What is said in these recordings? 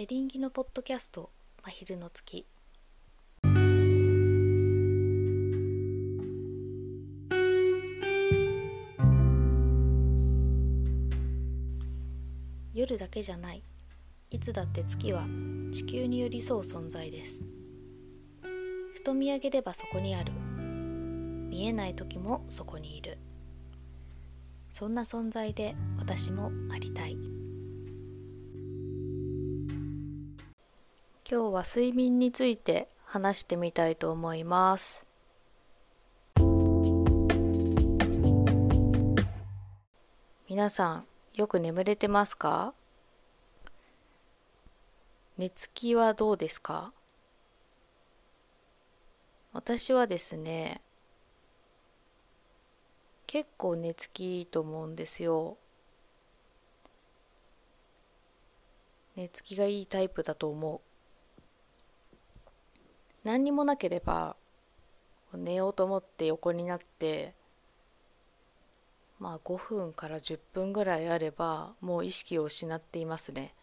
エリンギのポッドキャスト「真昼の月」夜だけじゃない。いつだって月は地球に寄り添う存在です。ふと見上げればそこにある。見えない時もそこにいる。そんな存在で私もありたい。今日は睡眠について話してみたいと思います。皆さんよく眠れてますか？寝つきはどうですか？私はですね結構寝つきいいと思うんですよ。寝つきがいいタイプだと思う。何にもなければ寝ようと思って横になってまあ5分から10分ぐらいあればもう意識を失っていますね。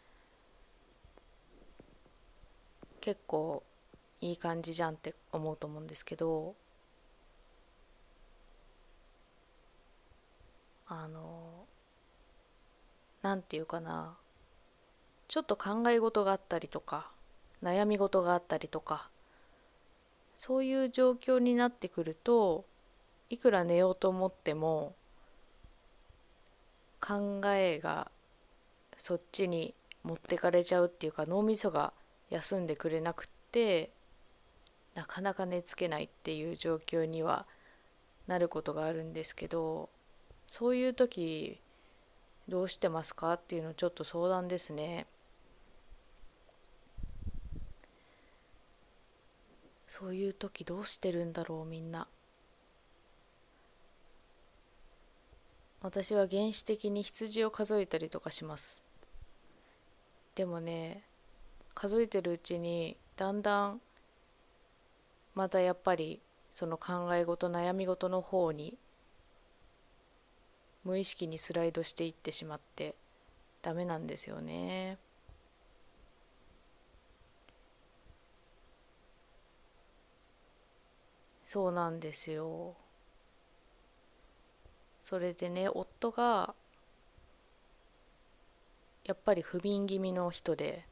結構いい感じじゃんって思うと思うんですけどあのなんていうかなちょっと考え事があったりとか悩み事があったりとかそういう状況になってくるといくら寝ようと思っても考えがそっちに持ってかれちゃうっていうか脳みそが休んでくれなくってなかなか寝つけないっていう状況にはなることがあるんですけどそういう時どうしてますかっていうのちょっと相談ですね。そういう時どうしてるんだろうみんな。私は原始的に羊を数えたりとかします。でもね数えてるうちにだんだんまたやっぱりその考え事悩み事の方に無意識にスライドしていってしまってダメなんですよね。そうなんですよ。それでね夫がやっぱり不眠気味の人で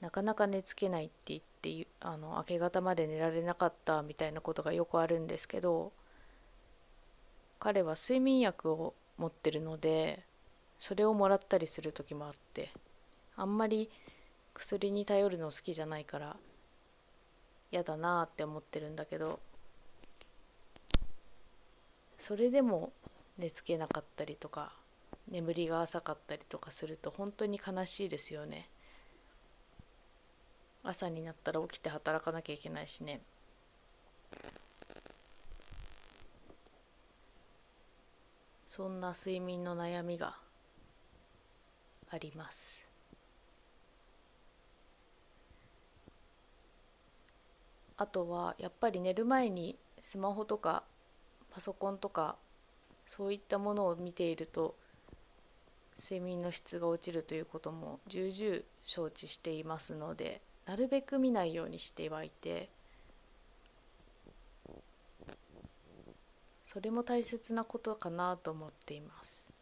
なかなか寝つけないって言ってあの明け方まで寝られなかったみたいなことがよくあるんですけど彼は睡眠薬を持ってるのでそれをもらったりする時もあってあんまり薬に頼るの好きじゃないから嫌だなって思ってるんだけどそれでも寝つけなかったりとか眠りが浅かったりとかすると本当に悲しいですよね。朝になったら起きて働かなきゃいけないしねそんな睡眠の悩みがありますあとはやっぱり寝る前にスマホとかパソコンとかそういったものを見ていると睡眠の質が落ちるということも重々承知していますのでなるべく見ないようにしてはいてそれも大切なことかなと思っています。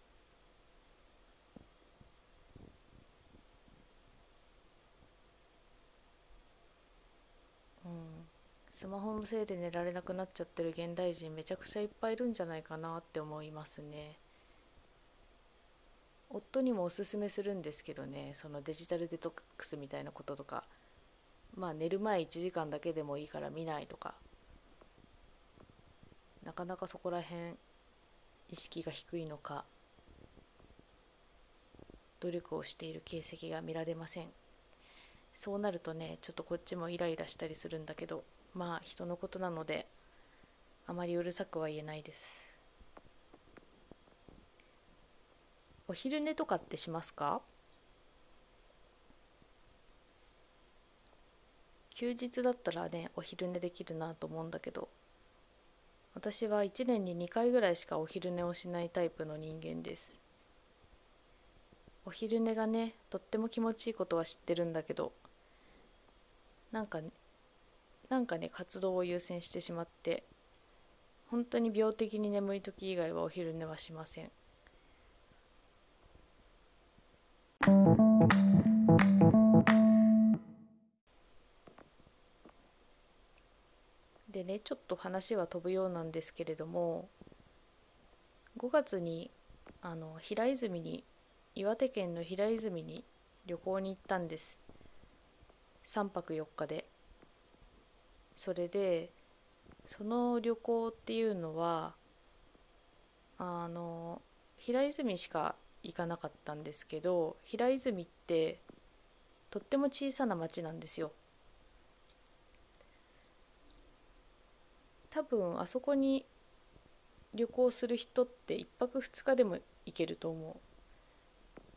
うん、スマホのせいで寝られなくなっちゃってる現代人めちゃくちゃいっぱいいるんじゃないかなって思いますね。夫にもおすすめするんですけどねそのデジタルデトックスみたいなこととか。まあ寝る前1時間だけでもいいから見ないとか。なかなかそこら辺意識が低いのか。努力をしている形跡が見られません。そうなるとねちょっとこっちもイライラしたりするんだけどまあ人のことなのであまりうるさくは言えないです。お昼寝とかってしますか？休日だったらねお昼寝できるなと思うんだけど私は1年に2回ぐらいしかお昼寝をしないタイプの人間です。お昼寝がねとっても気持ちいいことは知ってるんだけどなんかなんかね活動を優先してしまって本当に病的に眠い時以外はお昼寝はしません。でねちょっと話は飛ぶようなんですけれども5月にあの平泉に岩手県の平泉に旅行に行ったんです。3泊4日で。それでその旅行っていうのはあの平泉しか行かなかったんですけど平泉ってとっても小さな町なんですよ。多分あそこに旅行する人って1泊2日でも行けると思う。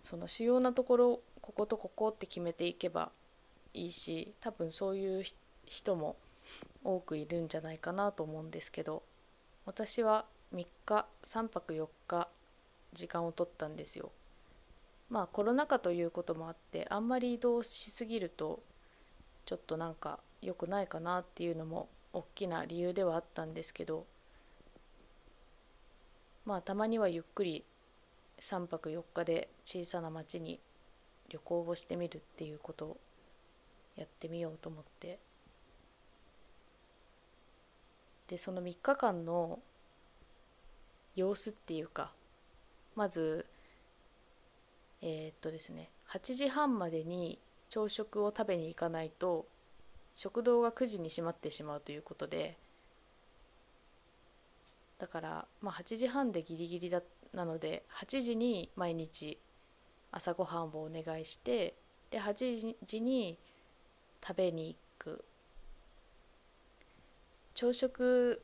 その主要なところこことここって決めていけばいいし多分そういう人も多くいるんじゃないかなと思うんですけど私は3日3泊4日時間を取ったんですよ。まあコロナ禍ということもあってあんまり移動しすぎるとちょっとなんか良くないかなっていうのも大きな理由ではあったんですけどまあたまにはゆっくり3泊4日で小さな町に旅行をしてみるっていうことをやってみようと思ってでその3日間の様子っていうかまずえー、っとですね8時半までに朝食を食べに行かないと食堂が9時に閉まってしまうということでだからまあ8時半でギリギリだなので8時に毎日朝ごはんをお願いしてで8時に食べに行朝食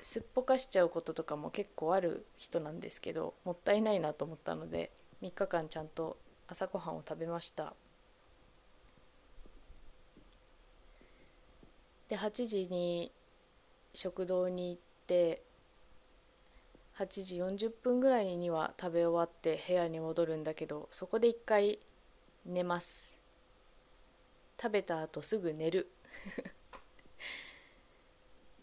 すっぽかしちゃうこととかも結構ある人なんですけどもったいないなと思ったので3日間ちゃんと朝ごはんを食べました。で8時に食堂に行って8時40分ぐらいには食べ終わって部屋に戻るんだけどそこで一回寝ます。食べた後すぐ寝る。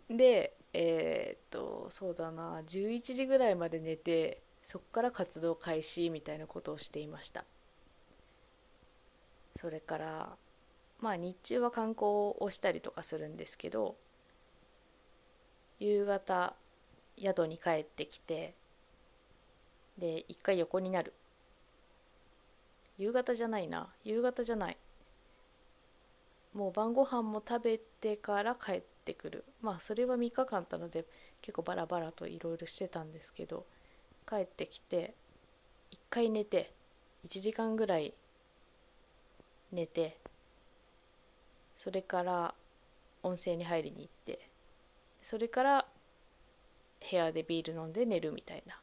でえー、っとそうだな11時ぐらいまで寝てそっから活動開始みたいなことをしていました。それからまあ日中は観光をしたりとかするんですけど夕方宿に帰ってきてで一回横になる。夕方じゃないな。夕方じゃない。もう晩ご飯も食べてから帰っててくる。まあそれは3日間あったので結構バラバラといろいろしてたんですけど帰ってきて一回寝て1時間ぐらい寝てそれから温泉に入りに行ってそれから部屋でビール飲んで寝るみたいな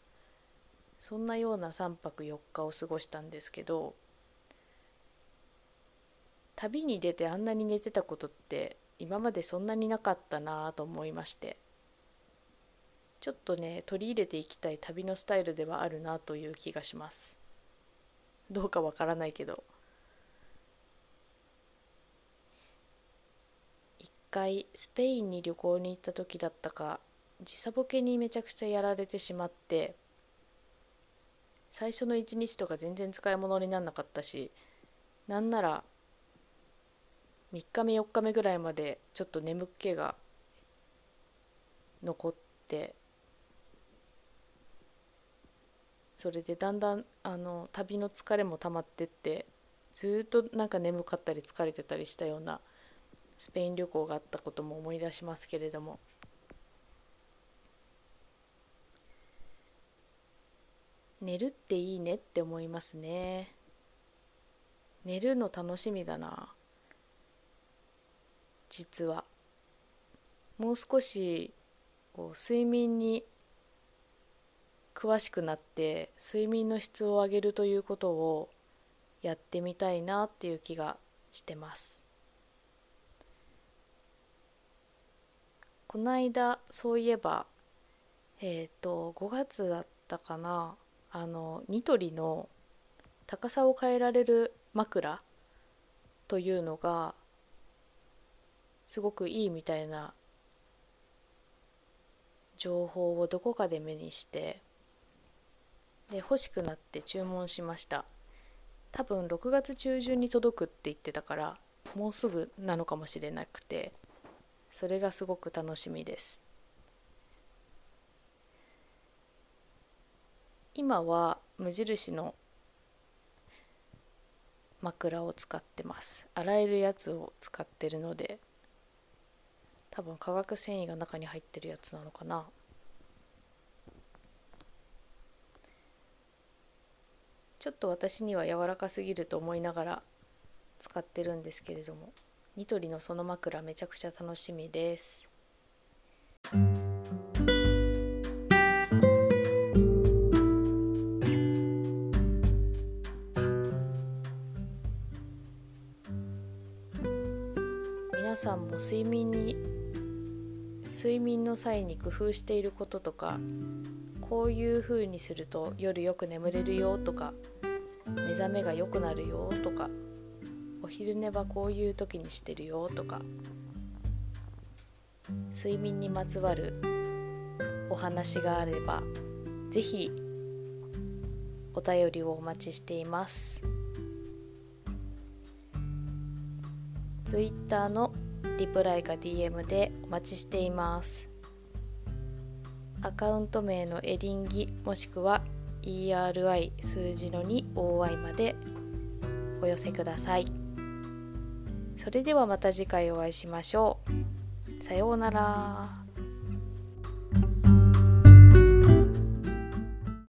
そんなような3泊4日を過ごしたんですけど旅に出てあんなに寝てたことって今までそんなになかったなと思いましてちょっとね取り入れていきたい旅のスタイルではあるなという気がします。どうかわからないけど。一回スペインに旅行に行った時だったか時差ボケにめちゃくちゃやられてしまって最初の一日とか全然使い物になんなかったしなんなら3日目4日目ぐらいまでちょっと眠気が残ってそれでだんだんあの旅の疲れも溜まってってずっとなんか眠かったり疲れてたりしたようなスペイン旅行があったことも思い出しますけれども。寝るっていいねって思いますね。寝るの楽しみだな。実は。もう少しこう睡眠に詳しくなって睡眠の質を上げるということをやってみたいなっていう気がしてます。この間そういえばえっ、ー、と5月だったかなあのニトリの高さを変えられる枕というのがすごくいいみたいな情報をどこかで目にしてで欲しくなって注文しました。多分6月中旬に届くって言ってたからもうすぐなのかもしれなくてそれがすごく楽しみです。今は無印の枕を使ってます。洗えるやつを使ってるので多分化学繊維が中に入ってるやつなのかな。ちょっと私には柔らかすぎると思いながら使ってるんですけれども。ニトリのその枕めちゃくちゃ楽しみです。皆さんも睡眠に睡眠の際に工夫していることとかこういう風にすると夜よく眠れるよとか目覚めが良くなるよとかお昼寝はこういう時にしてるよとか睡眠にまつわるお話があれば是非お便りをお待ちしています。Twitter のリプライか DM でお待ちしています。アカウント名のエリンギもしくは ERI 数字の 2OI までお寄せください。それではまた次回お会いしましょう。さようなら。